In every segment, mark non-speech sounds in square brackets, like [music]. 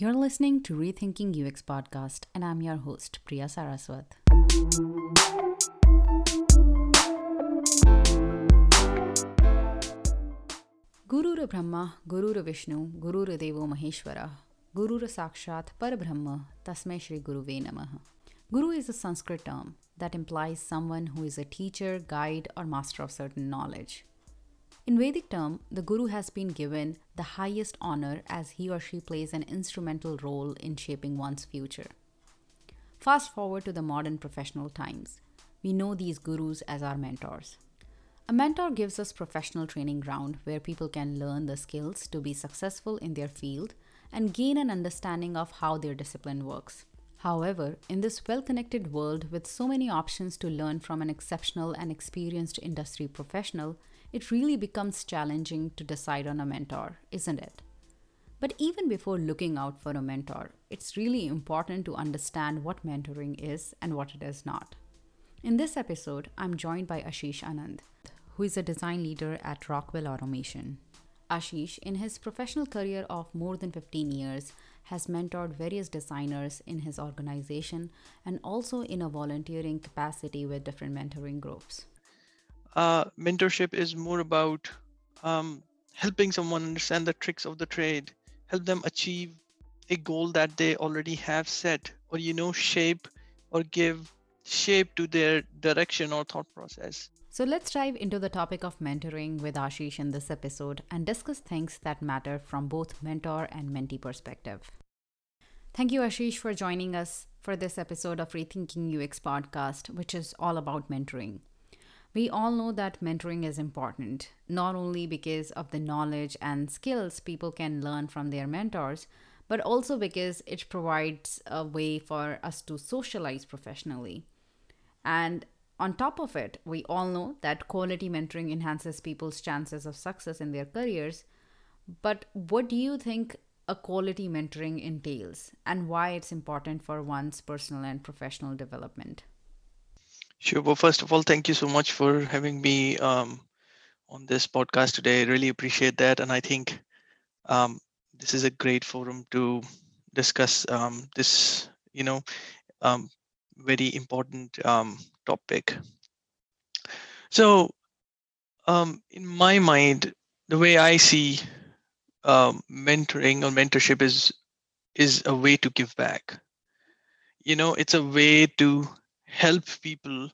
You're listening to Rethinking UX podcast, and I'm your host, Priya Saraswat. Guru Brahma, Guru Vishnu, Guru Devo Maheshwara, Guru Sakshat Parabrahma, Tasmai Shri Guruve Namaha. Guru is a Sanskrit term that implies someone who is a teacher, guide, or master of certain knowledge. In Vedic term, the guru has been given the highest honor as he or she plays an instrumental role in shaping one's future. Fast forward to the modern professional times. We know these gurus as our mentors. A mentor gives us professional training ground where people can learn the skills to be successful in their field and gain an understanding of how their discipline works. However, in this well connected world with so many options to learn from an exceptional and experienced industry professional, it really becomes challenging to decide on a mentor, isn't it? But even before looking out for a mentor, it's really important to understand what mentoring is and what it is not. In this episode, I'm joined by Ashish Anand, who is a design leader at Rockwell Automation. Ashish, in his professional career of more than 15 years, has mentored various designers in his organization and also in a volunteering capacity with different mentoring groups uh, mentorship is more about um, helping someone understand the tricks of the trade, help them achieve a goal that they already have set, or you know, shape or give shape to their direction or thought process. So let's dive into the topic of mentoring with Ashish in this episode and discuss things that matter from both mentor and mentee perspective. Thank you, Ashish, for joining us for this episode of Rethinking UX podcast, which is all about mentoring. We all know that mentoring is important, not only because of the knowledge and skills people can learn from their mentors, but also because it provides a way for us to socialize professionally. And on top of it, we all know that quality mentoring enhances people's chances of success in their careers. But what do you think a quality mentoring entails and why it's important for one's personal and professional development? Sure. Well, first of all, thank you so much for having me um, on this podcast today. I really appreciate that. And I think um, this is a great forum to discuss um, this, you know, um, very important um, topic. So, um, in my mind, the way I see mentoring or mentorship is is a way to give back. You know, it's a way to help people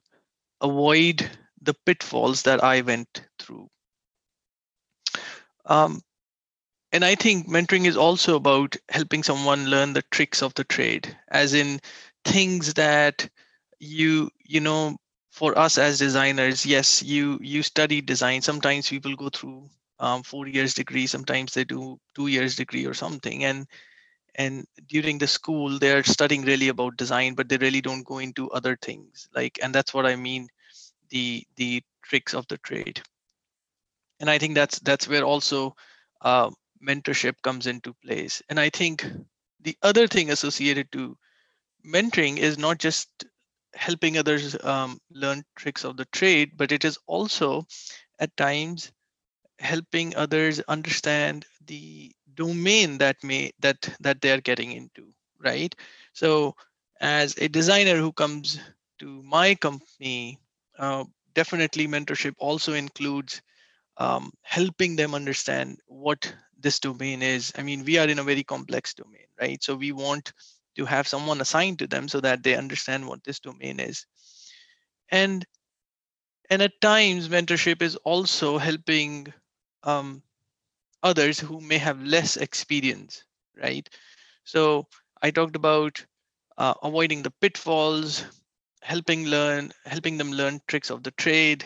avoid the pitfalls that I went through. Um, and I think mentoring is also about helping someone learn the tricks of the trade, as in things that you you know for us as designers yes you you study design sometimes people go through um, four years degree sometimes they do two years degree or something and and during the school they're studying really about design but they really don't go into other things like and that's what i mean the the tricks of the trade. And i think that's that's where also uh, mentorship comes into place. And i think the other thing associated to mentoring is not just helping others um, learn tricks of the trade but it is also at times helping others understand the domain that may that that they're getting into right? So as a designer who comes to my company uh, definitely mentorship also includes um, helping them understand what this domain is. I mean we are in a very complex domain right? So we want to have someone assigned to them so that they understand what this domain is. And and at times mentorship is also helping um, others who may have less experience, right? So I talked about uh, avoiding the pitfalls, helping learn, helping them learn tricks of the trade,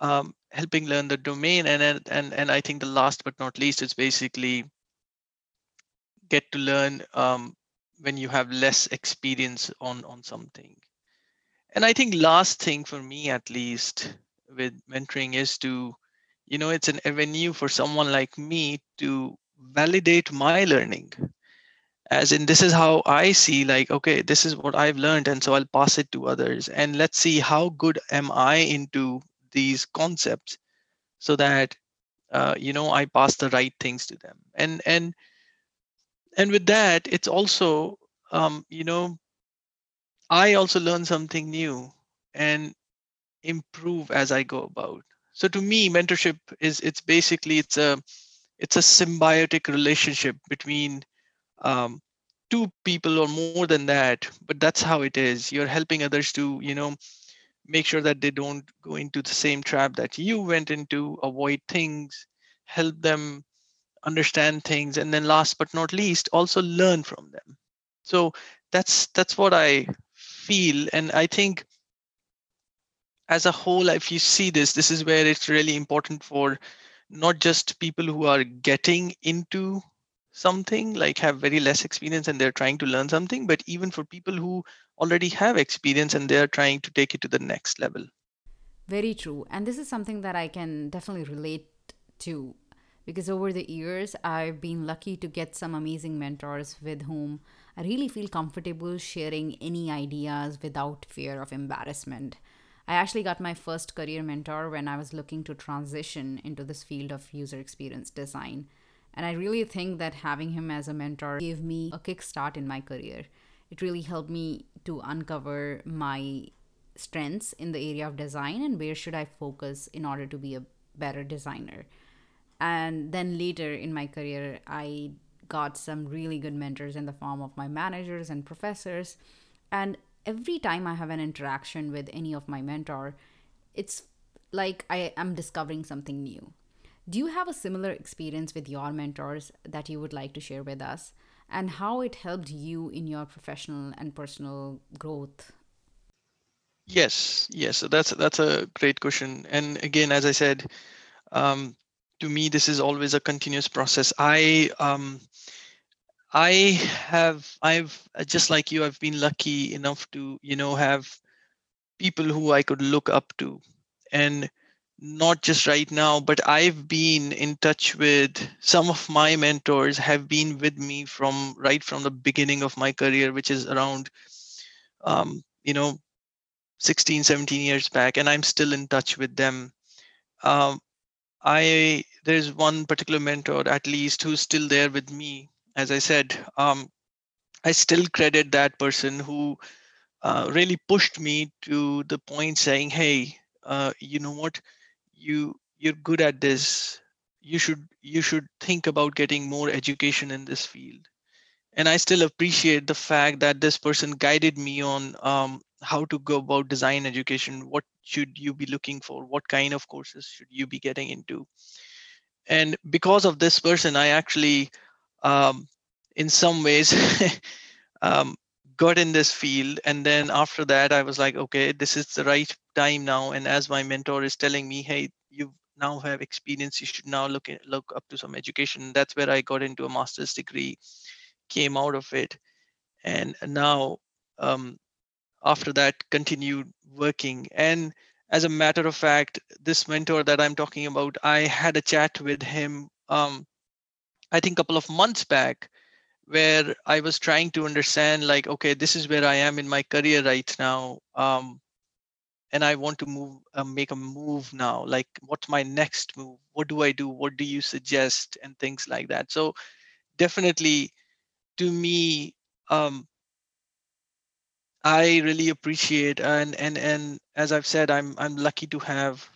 um, helping learn the domain, and and and I think the last but not least is basically get to learn um, when you have less experience on on something. And I think last thing for me at least with mentoring is to you know it's an avenue for someone like me to validate my learning. As in this is how i see like okay this is what i've learned and so i'll pass it to others. And let's see how good am i into these concepts so that uh, you know i pass the right things to them. And and and with that it's also um, you know i also learn something new and improve as i go about so to me mentorship is it's basically it's a it's a symbiotic relationship between um, two people or more than that but that's how it is. You're helping others to you know make sure that they don't go into the same trap that you went into avoid things help them understand things and then last but not least also learn from them. So that's that's what i feel and i think as a whole if you see this this is where it's really important for not just people who are getting into something like have very less experience and they're trying to learn something but even for people who already have experience and they're trying to take it to the next level. Very true. And this is something that i can definitely relate to because over the years i've been lucky to get some amazing mentors with whom i really feel comfortable sharing any ideas without fear of embarrassment I actually got my first career mentor when I was looking to transition into this field of user experience design. And I really think that having him as a mentor gave me a kickstart in my career. It really helped me to uncover my strengths in the area of design and where should I focus in order to be a better designer. And then later in my career, I got some really good mentors in the form of my managers and professors. And every time I have an interaction with any of my mentor, it's like I am discovering something new. Do you have a similar experience with your mentors that you would like to share with us and how it helped you in your professional and personal growth? Yes, yes, that's that's a great question. And again, as I said, um, to me, this is always a continuous process. I um, I have I've just like you, I've been lucky enough to you know have people who I could look up to, and not just right now, but I've been in touch with some of my mentors have been with me from right from the beginning of my career, which is around, um, you know, 16, 17 years back, and I'm still in touch with them. Um, I there's one particular mentor at least who's still there with me. As I said, um, I still credit that person who uh, really pushed me to the point saying, "Hey, uh, you know what? you you're good at this. You should you should think about getting more education in this field. And i still appreciate the fact that this person guided me on um, how to go about design education. What should you be looking for? What kind of courses should you be getting into? And because of this person i actually um, in some ways [laughs] um, got in this field. And then after that i was like okay this is the right time now. And as my mentor is telling me hey you now have experience. You should now look at, look up to some education. That's where i got into a master's degree came out of it. And now um, after that continued working. And as a matter of fact this mentor that i'm talking about i had a chat with him um, i think a couple of months back where I was trying to understand, like, okay, this is where I am in my career right now, um, and I want to move, uh, make a move now. Like, what's my next move? What do I do? What do you suggest? And things like that. So, definitely, to me, um, I really appreciate and and and as I've said, I'm I'm lucky to have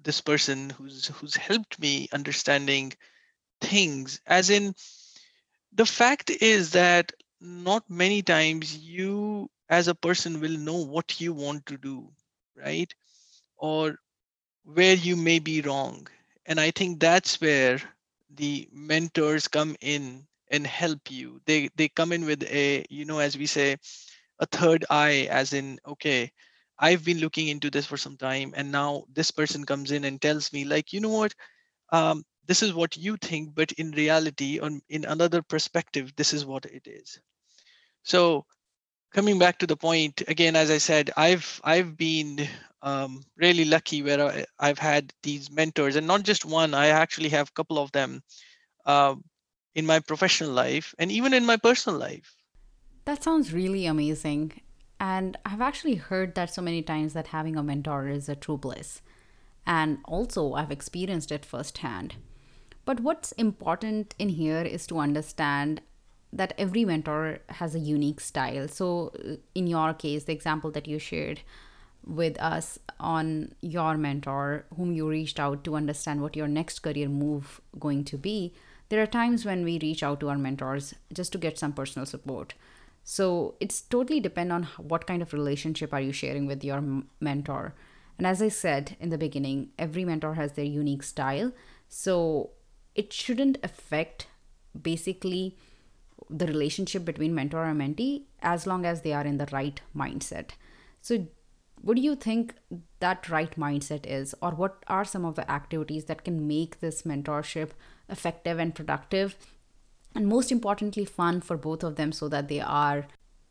this person who's who's helped me understanding things as in the fact is that not many times you as a person will know what you want to do right? Or where you may be wrong. And i think that's where the mentors come in and help you. They they come in with a you know as we say a third eye as in okay i've been looking into this for some time and now this person comes in and tells me like you know what? Um, this is what you think but in reality on in another perspective this is what it is. So coming back to the point again as i said i've i've been um, really lucky where I, i've had these mentors and not just one i actually have a couple of them uh, in my professional life and even in my personal life. That sounds really amazing and i've actually heard that so many times that having a mentor is a true bliss and also i've experienced it firsthand but what's important in here is to understand that every mentor has a unique style. So, uh, in your case, the example that you shared with us on your mentor, whom you reached out to understand what your next career move going to be, there are times when we reach out to our mentors just to get some personal support. So it's totally depend on what kind of relationship are you sharing with your mentor. And as I said in the beginning, every mentor has their unique style. So it shouldn't affect basically the relationship between mentor and mentee as long as they are in the right mindset. So, what do you think that right mindset is, or what are some of the activities that can make this mentorship effective and productive, and most importantly, fun for both of them so that they are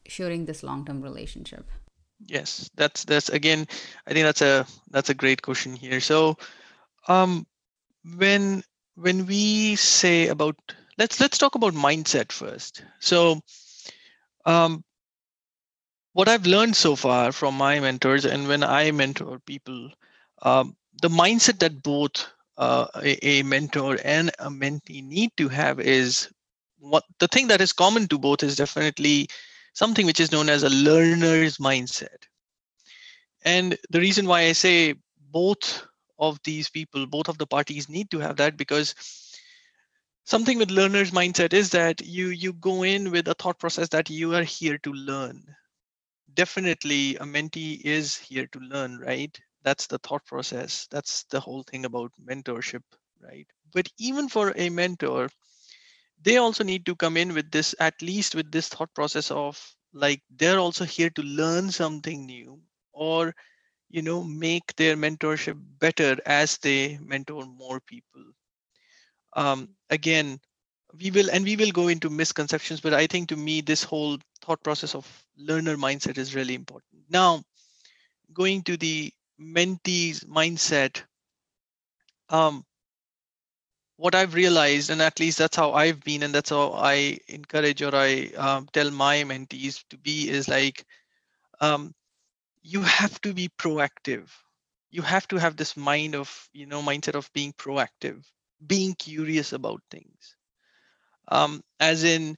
sharing this long term relationship? Yes, that's that's again, I think that's a that's a great question here. So, um, when when we say about let's let's talk about mindset first. So um, what i've learned so far from my mentors and when i mentor people um, the mindset that both uh, a, a, mentor and a mentee need to have is what the thing that is common to both is definitely something which is known as a learner's mindset. And the reason why i say both of these people both of the parties need to have that because something with learner's mindset is that you you go in with a thought process that you are here to learn. Definitely a mentee is here to learn right? That's the thought process. That's the whole thing about mentorship right? But even for a mentor they also need to come in with this at least with this thought process of like they're also here to learn something new or you know make their mentorship better as they mentor more people. Um, again we will and we will go into misconceptions but i think to me this whole thought process of learner mindset is really important. Now going to the mentee's mindset um, what i've realized and at least that's how i've been and that's how i encourage or i um, tell my mentees to be is like um, you have to be proactive. You have to have this mind of you know mindset of being proactive being curious about things. Um, as in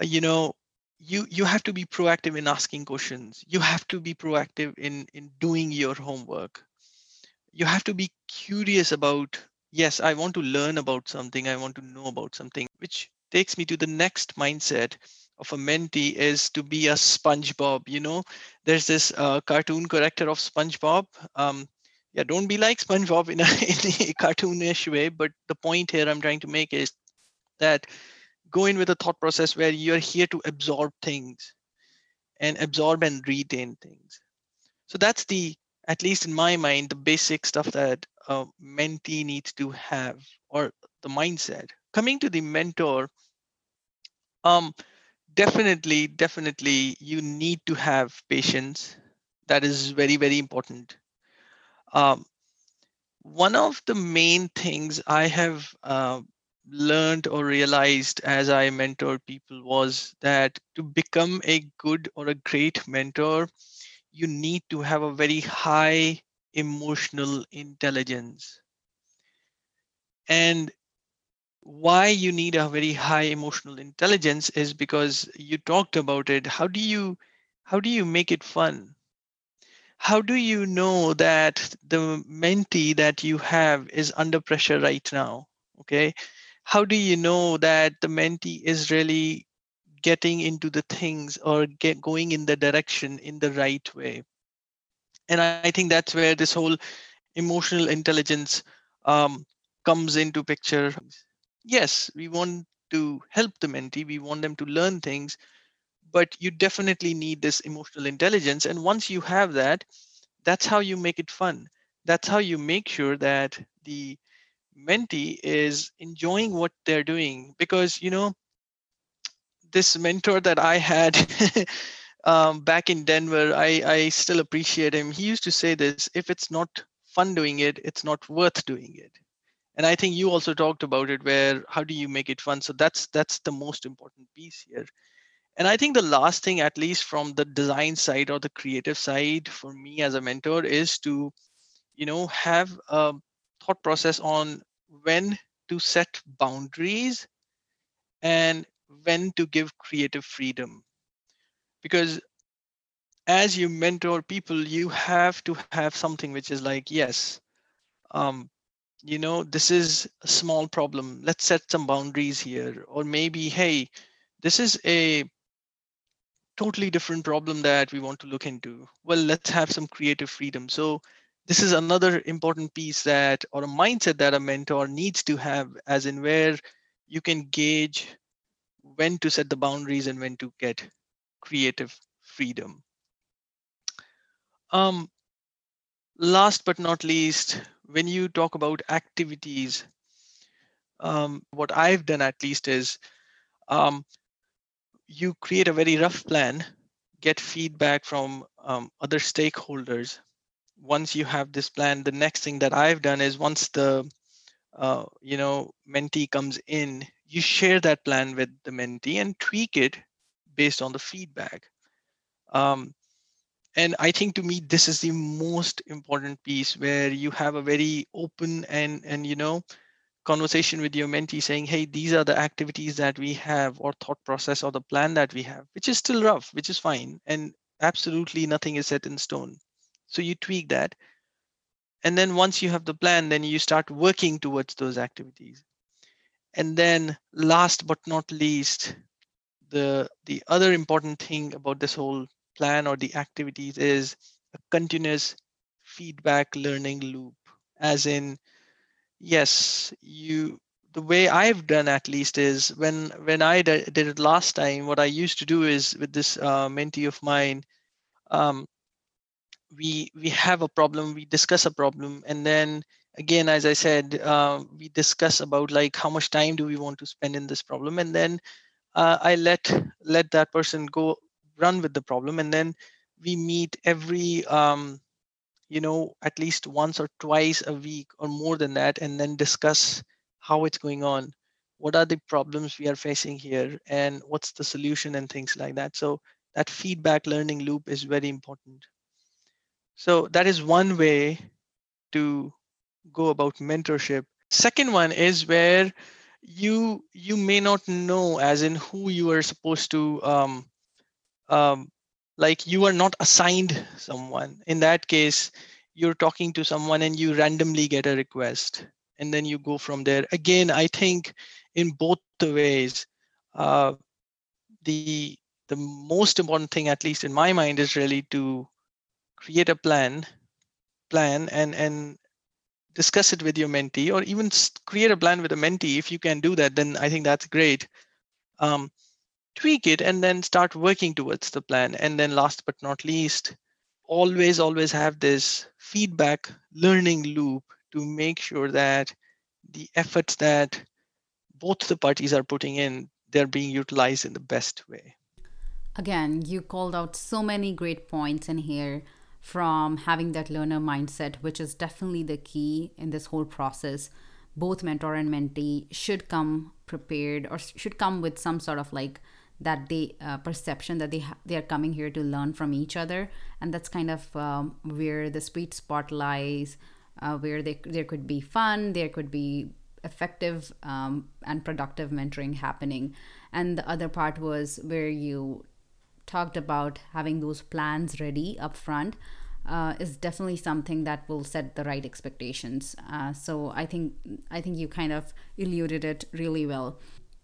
uh, you know you you have to be proactive in asking questions. You have to be proactive in in doing your homework. You have to be curious about yes i want to learn about something. I want to know about something which takes me to the next mindset of a mentee is to be a SpongeBob. You know, there's this uh, cartoon character of SpongeBob. Um, yeah, don't be like SpongeBob in a, [laughs] in a cartoonish way. But the point here I'm trying to make is that go in with a thought process where you're here to absorb things and absorb and retain things. So that's the, at least in my mind, the basic stuff that a mentee needs to have or the mindset. Coming to the mentor, um, definitely definitely you need to have patience. That is very very important. Um, one of the main things i have uh, learned or realized as i mentor people was that to become a good or a great mentor you need to have a very high emotional intelligence. And why you need a very high emotional intelligence is because you talked about it. How do you how do you make it fun? How do you know that the mentee that you have is under pressure right now? Okay? How do you know that the mentee is really getting into the things or get going in the direction in the right way? And i think that's where this whole emotional intelligence um, comes into picture yes, we want to help the mentee, we want them to learn things, but you definitely need this emotional intelligence. And once you have that, that's how you make it fun. That's how you make sure that the mentee is enjoying what they're doing. Because, you know, this mentor that I had [laughs] um, back in Denver, I, I still appreciate him. He used to say this if it's not fun doing it, it's not worth doing it and i think you also talked about it where how do you make it fun? So that's that's the most important piece here. And i think the last thing at least from the design side or the creative side for me as a mentor is to you know have a thought process on when to set boundaries and when to give creative freedom. Because as you mentor people you have to have something which is like yes um you know this is a small problem. Let's set some boundaries here. Or maybe hey this is a totally different problem that we want to look into. Well let's have some creative freedom. So this is another important piece that or a mindset that a mentor needs to have as in where you can gauge when to set the boundaries and when to get creative freedom. Um last but not least when you talk about activities um, what i've done at least is um, you create a very rough plan get feedback from um, other stakeholders. Once you have this plan the next thing that i've done is once the uh, you know mentee comes in you share that plan with the mentee and tweak it based on the feedback. Um, and i think to me this is the most important piece where you have a very open and and you know conversation with your mentee saying hey these are the activities that we have or thought process or the plan that we have which is still rough which is fine and absolutely nothing is set in stone. So you tweak that. And then once you have the plan then you start working towards those activities. And then last but not least the the other important thing about this whole plan or the activities is a continuous feedback learning loop. As in yes you the way i've done at least is when when i did it last time what i used to do is with this uh, mentee of mine um, we we have a problem we discuss a problem and then again as i said uh, we discuss about like how much time do we want to spend in this problem and then uh, i let let that person go run with the problem and then we meet every um, you know at least once or twice a week or more than that and then discuss how it's going on. What are the problems we are facing here and what's the solution and things like that. So that feedback learning loop is very important. So that is one way to go about mentorship. Second one is where you you may not know as in who you are supposed to um, um, like you are not assigned someone. In that case you're talking to someone and you randomly get a request and then you go from there. Again i think in both the ways uh, the the most important thing at least in my mind is really to create a plan plan and and discuss it with your mentee or even create a plan with a mentee. If you can do that then i think that's great. Um, tweak it and then start working towards the plan. And then last but not least always always have this feedback learning loop to make sure that the efforts that both the parties are putting in they're being utilized in the best way. Again you called out so many great points in here from having that learner mindset which is definitely the key in this whole process. Both mentor and mentee should come prepared or should come with some sort of like that they uh, perception that they ha- they are coming here to learn from each other and that's kind of um, where the sweet spot lies uh, where they, there could be fun there could be effective um, and productive mentoring happening and the other part was where you talked about having those plans ready up front uh, is definitely something that will set the right expectations. Uh, so I think I think you kind of eluded it really well.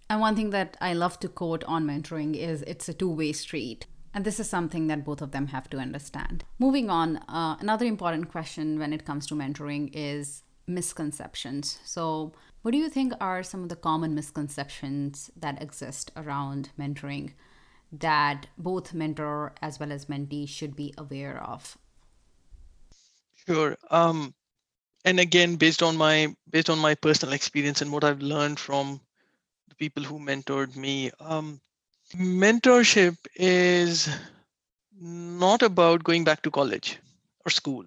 And one thing that I love to quote on mentoring is it's a two way street. And this is something that both of them have to understand. Moving on, uh, another important question when it comes to mentoring is misconceptions. So, what do you think are some of the common misconceptions that exist around mentoring that both mentor as well as mentee should be aware of? Sure. Um, and again, based on my based on my personal experience and what I've learned from people who mentored me. Um, mentorship is not about going back to college or school.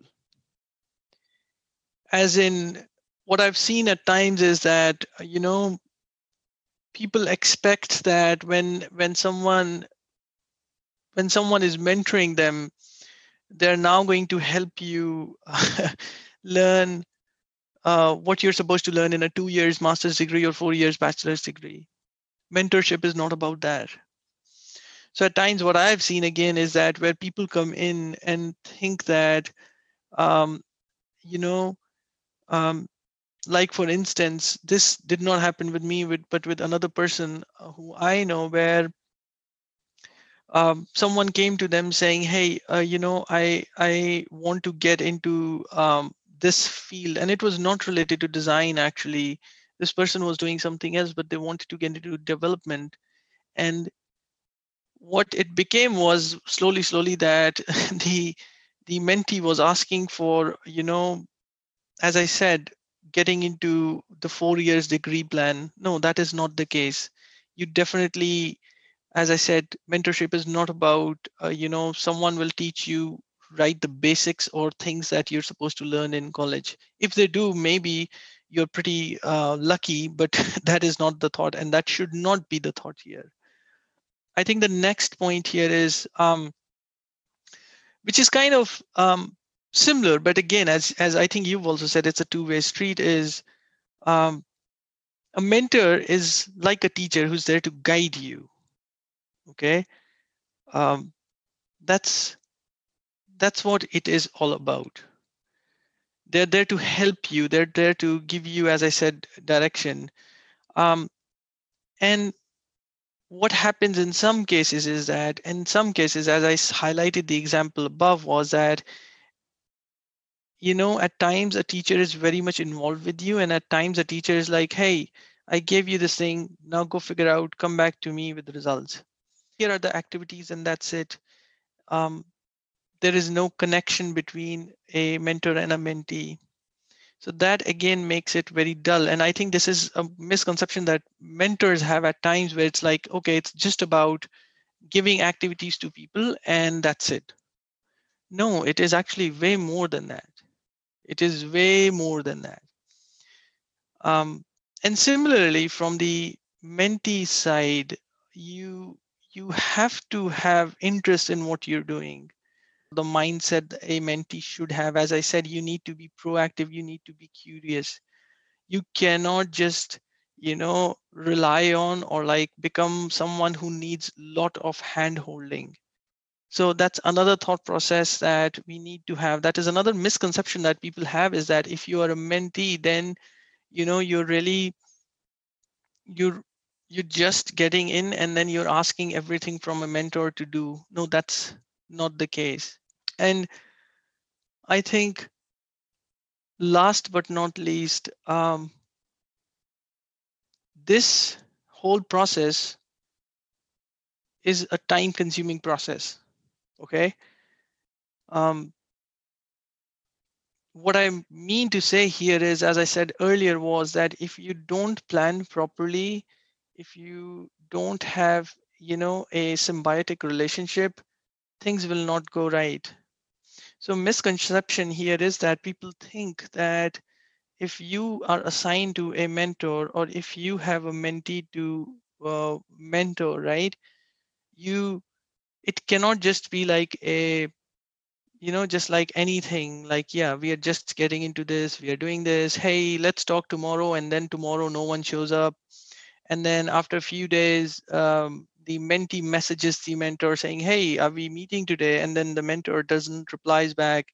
As in, what I've seen at times is that, you know, people expect that when when someone when someone is mentoring them they're now going to help you [laughs] learn uh, what you're supposed to learn in a two years master's degree or four years bachelor's degree. Mentorship is not about that. So at times what i've seen again is that where people come in and think that um, you know um, like for instance this did not happen with me with but with another person uh, who i know where um, someone came to them saying hey uh, you know i i want to get into um, this field and it was not related to design actually. This person was doing something else but they wanted to get into development. And what it became was slowly slowly that [laughs] the the mentee was asking for you know as i said getting into the four years degree plan. No that is not the case. You definitely as i said mentorship is not about uh, you know someone will teach you right the basics or things that you're supposed to learn in college if they do maybe you're pretty uh, lucky but [laughs] that is not the thought and that should not be the thought here I think the next point here is, um, which is kind of um, similar, but again, as as I think you've also said, it's a two-way street. Is um, a mentor is like a teacher who's there to guide you. Okay, um, that's that's what it is all about. They're there to help you. They're there to give you, as I said, direction. Um, and what happens in some cases is that in some cases as i highlighted the example above was that you know at times a teacher is very much involved with you and at times a teacher is like hey i gave you this thing now go figure out come back to me with the results here are the activities and that's it um, there is no connection between a mentor and a mentee so that again makes it very dull. And I think this is a misconception that mentors have at times where it's like, okay, it's just about giving activities to people and that's it. No, it is actually way more than that. It is way more than that. Um, and similarly, from the mentee side, you you have to have interest in what you're doing the mindset a mentee should have. As I said, you need to be proactive, you need to be curious. You cannot just, you know, rely on or like become someone who needs a lot of hand holding. So that's another thought process that we need to have. That is another misconception that people have is that if you are a mentee, then you know you're really you're you're just getting in and then you're asking everything from a mentor to do. No, that's not the case. And I think last but not least, um, this whole process is a time consuming process. Okay. Um, what I mean to say here is, as I said earlier, was that if you don't plan properly, if you don't have, you know, a symbiotic relationship, things will not go right. So misconception here is that people think that if you are assigned to a mentor or if you have a mentee to uh, mentor, right? You, it cannot just be like a, you know, just like anything like, yeah, we are just getting into this, we are doing this. Hey, let's talk tomorrow. And then tomorrow no one shows up. And then after a few days, um, the mentee messages the mentor saying, Hey, are we meeting today? And then the mentor doesn't replies back,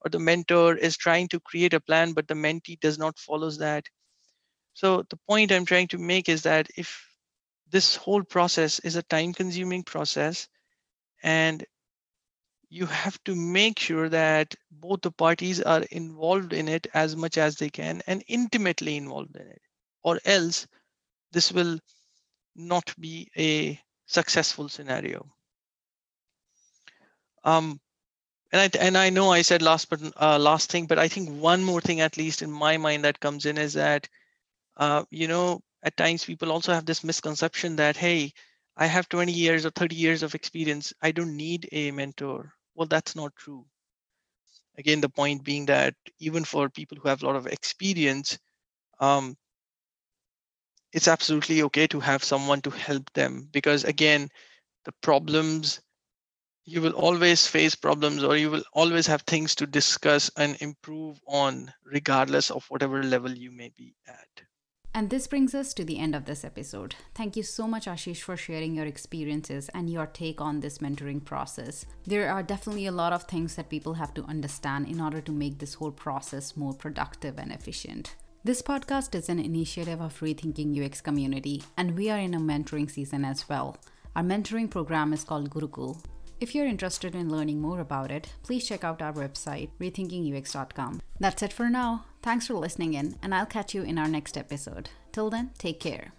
or the mentor is trying to create a plan, but the mentee does not follows that. So the point I'm trying to make is that if this whole process is a time consuming process and you have to make sure that both the parties are involved in it as much as they can and intimately involved in it or else this will not be a successful scenario. Um, and I and I know I said last but uh, last thing, but I think one more thing, at least in my mind, that comes in is that uh, you know at times people also have this misconception that hey, I have 20 years or 30 years of experience, I don't need a mentor. Well, that's not true. Again, the point being that even for people who have a lot of experience, um, it's absolutely okay to have someone to help them because again the problems you will always face problems or you will always have things to discuss and improve on regardless of whatever level you may be at And this brings us to the end of this episode. Thank you so much, Ashish, for sharing your experiences and your take on this mentoring process. There are definitely a lot of things that people have to understand in order to make this whole process more productive and efficient. This podcast is an initiative of Rethinking UX Community, and we are in a mentoring season as well. Our mentoring program is called Gurukul. If you're interested in learning more about it, please check out our website, rethinkingux.com. That's it for now. Thanks for listening in, and I'll catch you in our next episode. Till then, take care.